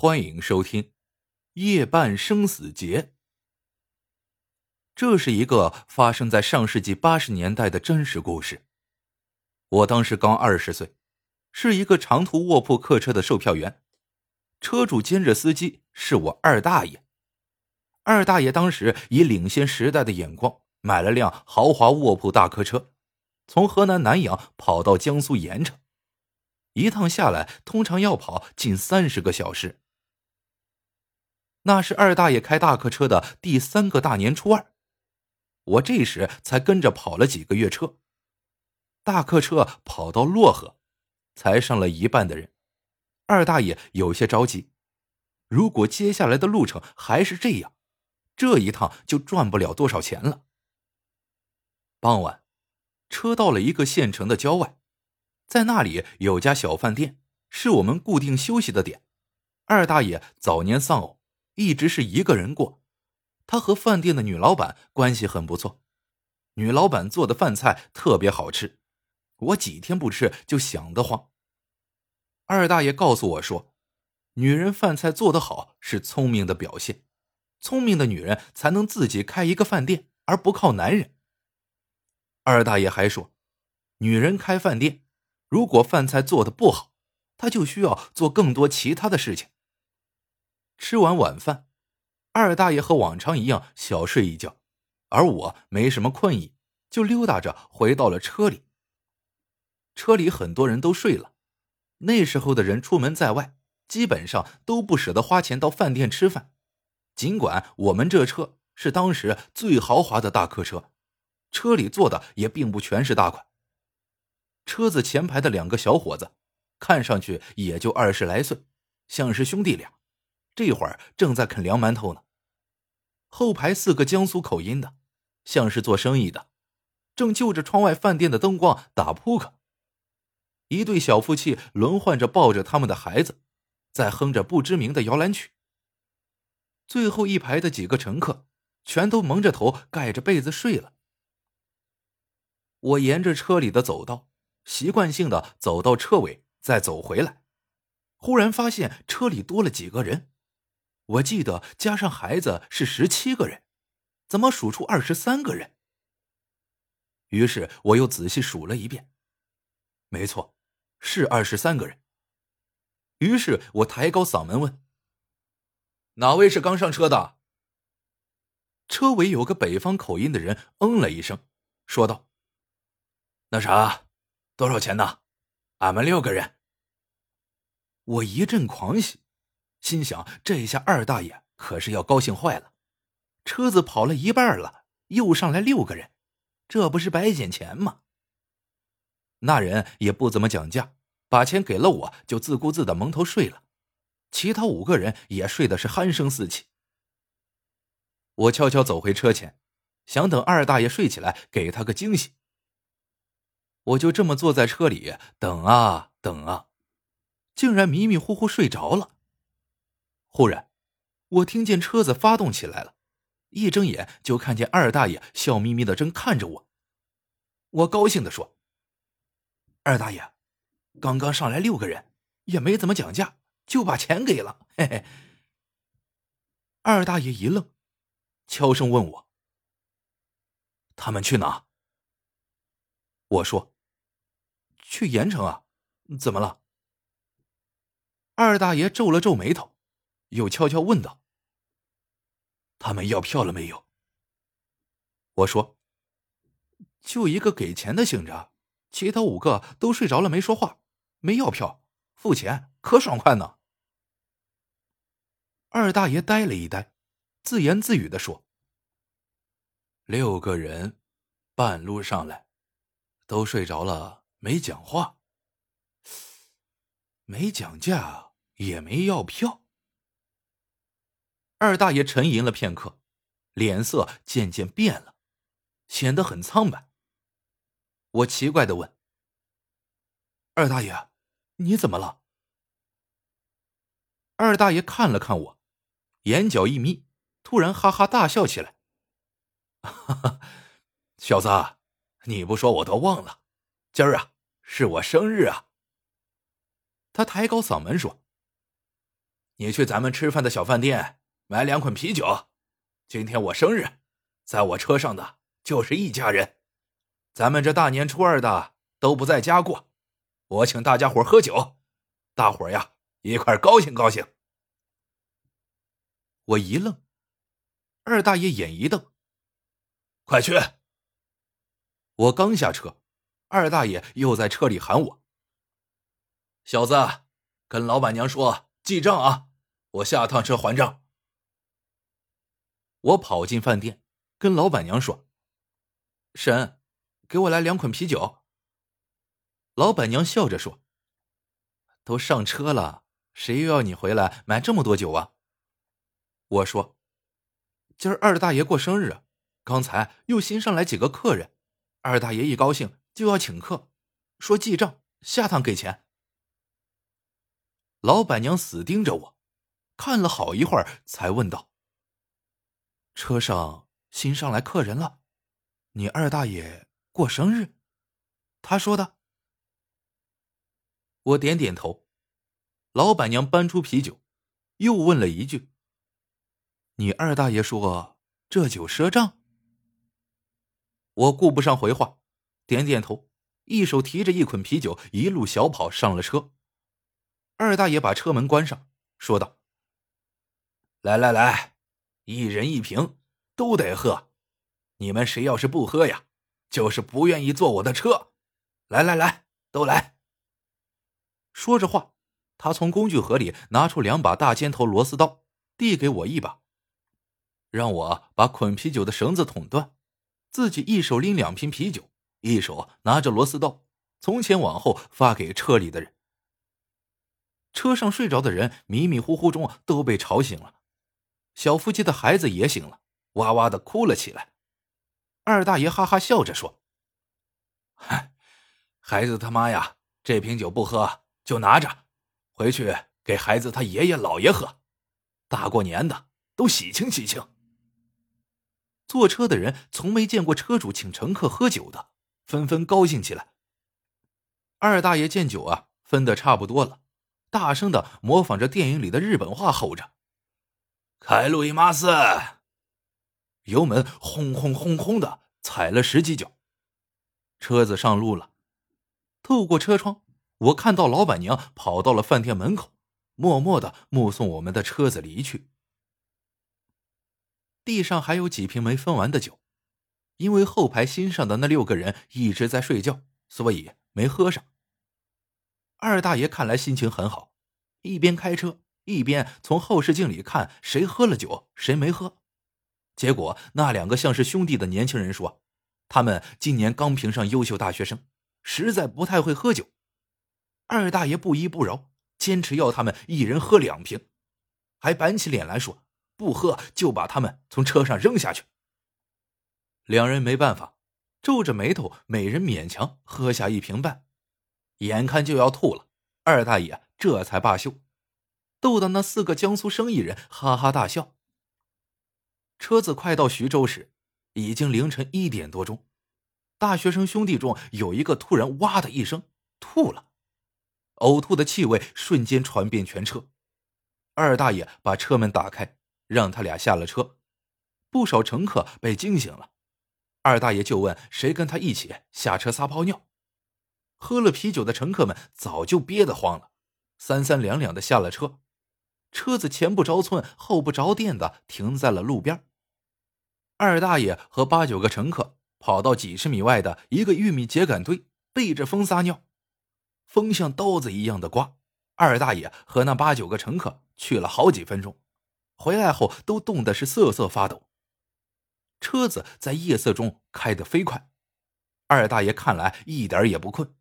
欢迎收听《夜半生死劫》。这是一个发生在上世纪八十年代的真实故事。我当时刚二十岁，是一个长途卧铺客车的售票员，车主兼着司机是我二大爷。二大爷当时以领先时代的眼光买了辆豪华卧铺大客车，从河南南阳跑到江苏盐城，一趟下来通常要跑近三十个小时。那是二大爷开大客车的第三个大年初二，我这时才跟着跑了几个月车。大客车跑到漯河，才上了一半的人，二大爷有些着急。如果接下来的路程还是这样，这一趟就赚不了多少钱了。傍晚，车到了一个县城的郊外，在那里有家小饭店，是我们固定休息的点。二大爷早年丧偶。一直是一个人过，他和饭店的女老板关系很不错，女老板做的饭菜特别好吃，我几天不吃就想得慌。二大爷告诉我说，女人饭菜做得好是聪明的表现，聪明的女人才能自己开一个饭店，而不靠男人。二大爷还说，女人开饭店，如果饭菜做的不好，她就需要做更多其他的事情。吃完晚饭，二大爷和往常一样小睡一觉，而我没什么困意，就溜达着回到了车里。车里很多人都睡了，那时候的人出门在外，基本上都不舍得花钱到饭店吃饭。尽管我们这车是当时最豪华的大客车，车里坐的也并不全是大款。车子前排的两个小伙子，看上去也就二十来岁，像是兄弟俩。这会儿正在啃凉馒头呢。后排四个江苏口音的，像是做生意的，正就着窗外饭店的灯光打扑克。一对小夫妻轮换着抱着他们的孩子，在哼着不知名的摇篮曲。最后一排的几个乘客全都蒙着头盖着被子睡了。我沿着车里的走道，习惯性的走到车尾，再走回来，忽然发现车里多了几个人。我记得加上孩子是十七个人，怎么数出二十三个人？于是我又仔细数了一遍，没错，是二十三个人。于是我抬高嗓门问：“哪位是刚上车的？”车尾有个北方口音的人嗯了一声，说道：“那啥，多少钱呢？俺们六个人。”我一阵狂喜。心想：这下二大爷可是要高兴坏了，车子跑了一半了，又上来六个人，这不是白捡钱吗？那人也不怎么讲价，把钱给了我，就自顾自的蒙头睡了。其他五个人也睡的是鼾声四起。我悄悄走回车前，想等二大爷睡起来，给他个惊喜。我就这么坐在车里等啊等啊，竟然迷迷糊糊睡着了。忽然，我听见车子发动起来了，一睁眼就看见二大爷笑眯眯的正看着我。我高兴的说：“二大爷，刚刚上来六个人，也没怎么讲价，就把钱给了。”嘿嘿。二大爷一愣，悄声问我：“他们去哪？”我说：“去盐城啊，怎么了？”二大爷皱了皱眉头。又悄悄问道：“他们要票了没有？”我说：“就一个给钱的醒着，其他五个都睡着了，没说话，没要票，付钱可爽快呢。”二大爷呆了一呆，自言自语的说：“六个人，半路上来，都睡着了，没讲话，没讲价，也没要票。”二大爷沉吟了片刻，脸色渐渐变了，显得很苍白。我奇怪的问：“二大爷，你怎么了？”二大爷看了看我，眼角一眯，突然哈哈大笑起来：“哈哈，小子，你不说我都忘了，今儿啊是我生日啊！”他抬高嗓门说：“你去咱们吃饭的小饭店买两捆啤酒。今天我生日，在我车上的就是一家人。咱们这大年初二的都不在家过，我请大家伙喝酒，大伙呀一块高兴高兴。”我一愣，二大爷眼一瞪：“快去！”我刚下车，二大爷又在车里喊我：“小子，跟老板娘说记账啊，我下趟车还账。”我跑进饭店，跟老板娘说：“婶，给我来两捆啤酒。”老板娘笑着说：“都上车了，谁又要你回来买这么多酒啊？”我说：“今儿二大爷过生日，刚才又新上来几个客人，二大爷一高兴就要请客，说记账，下趟给钱。”老板娘死盯着我，看了好一会儿，才问道：“车上新上来客人了，你二大爷过生日？”他说的。我点点头。老板娘搬出啤酒，又问了一句。你二大爷说这酒赊账，我顾不上回话，点点头，一手提着一捆啤酒，一路小跑上了车。二大爷把车门关上，说道：“来来来，一人一瓶，都得喝。你们谁要是不喝呀，就是不愿意坐我的车。来来来，都来。”说着话，他从工具盒里拿出两把大尖头螺丝刀，递给我一把。让我把捆啤酒的绳子捅断，自己一手拎两瓶啤酒，一手拿着螺丝刀，从前往后发给车里的人。车上睡着的人迷迷糊糊中都被吵醒了，小夫妻的孩子也醒了，哇哇的哭了起来。二大爷哈哈笑着说：“，孩子他妈呀，这瓶酒不喝就拿着，回去给孩子他爷爷姥爷喝，大过年的都喜庆喜庆。”坐车的人从没见过车主请乘客喝酒的，纷纷高兴起来。二大爷见酒啊分的差不多了，大声的模仿着电影里的日本话吼着：“开路易马斯！”油门轰轰轰轰的踩了十几脚，车子上路了。透过车窗，我看到老板娘跑到了饭店门口，默默的目送我们的车子离去。地上还有几瓶没分完的酒，因为后排新上的那六个人一直在睡觉，所以没喝上。二大爷看来心情很好，一边开车一边从后视镜里看谁喝了酒，谁没喝。结果那两个像是兄弟的年轻人说，他们今年刚评上优秀大学生，实在不太会喝酒。二大爷不依不饶，坚持要他们一人喝两瓶，还板起脸来说。不喝就把他们从车上扔下去。两人没办法，皱着眉头，每人勉强喝下一瓶半，眼看就要吐了。二大爷这才罢休，逗得那四个江苏生意人哈哈大笑。车子快到徐州时，已经凌晨一点多钟。大学生兄弟中有一个突然“哇”的一声吐了，呕吐的气味瞬间传遍全车。二大爷把车门打开。让他俩下了车，不少乘客被惊醒了。二大爷就问谁跟他一起下车撒泡尿。喝了啤酒的乘客们早就憋得慌了，三三两两的下了车。车子前不着村后不着店的停在了路边。二大爷和八九个乘客跑到几十米外的一个玉米秸秆堆，背着风撒尿。风像刀子一样的刮，二大爷和那八九个乘客去了好几分钟。回来后都冻得是瑟瑟发抖。车子在夜色中开得飞快，二大爷看来一点也不困，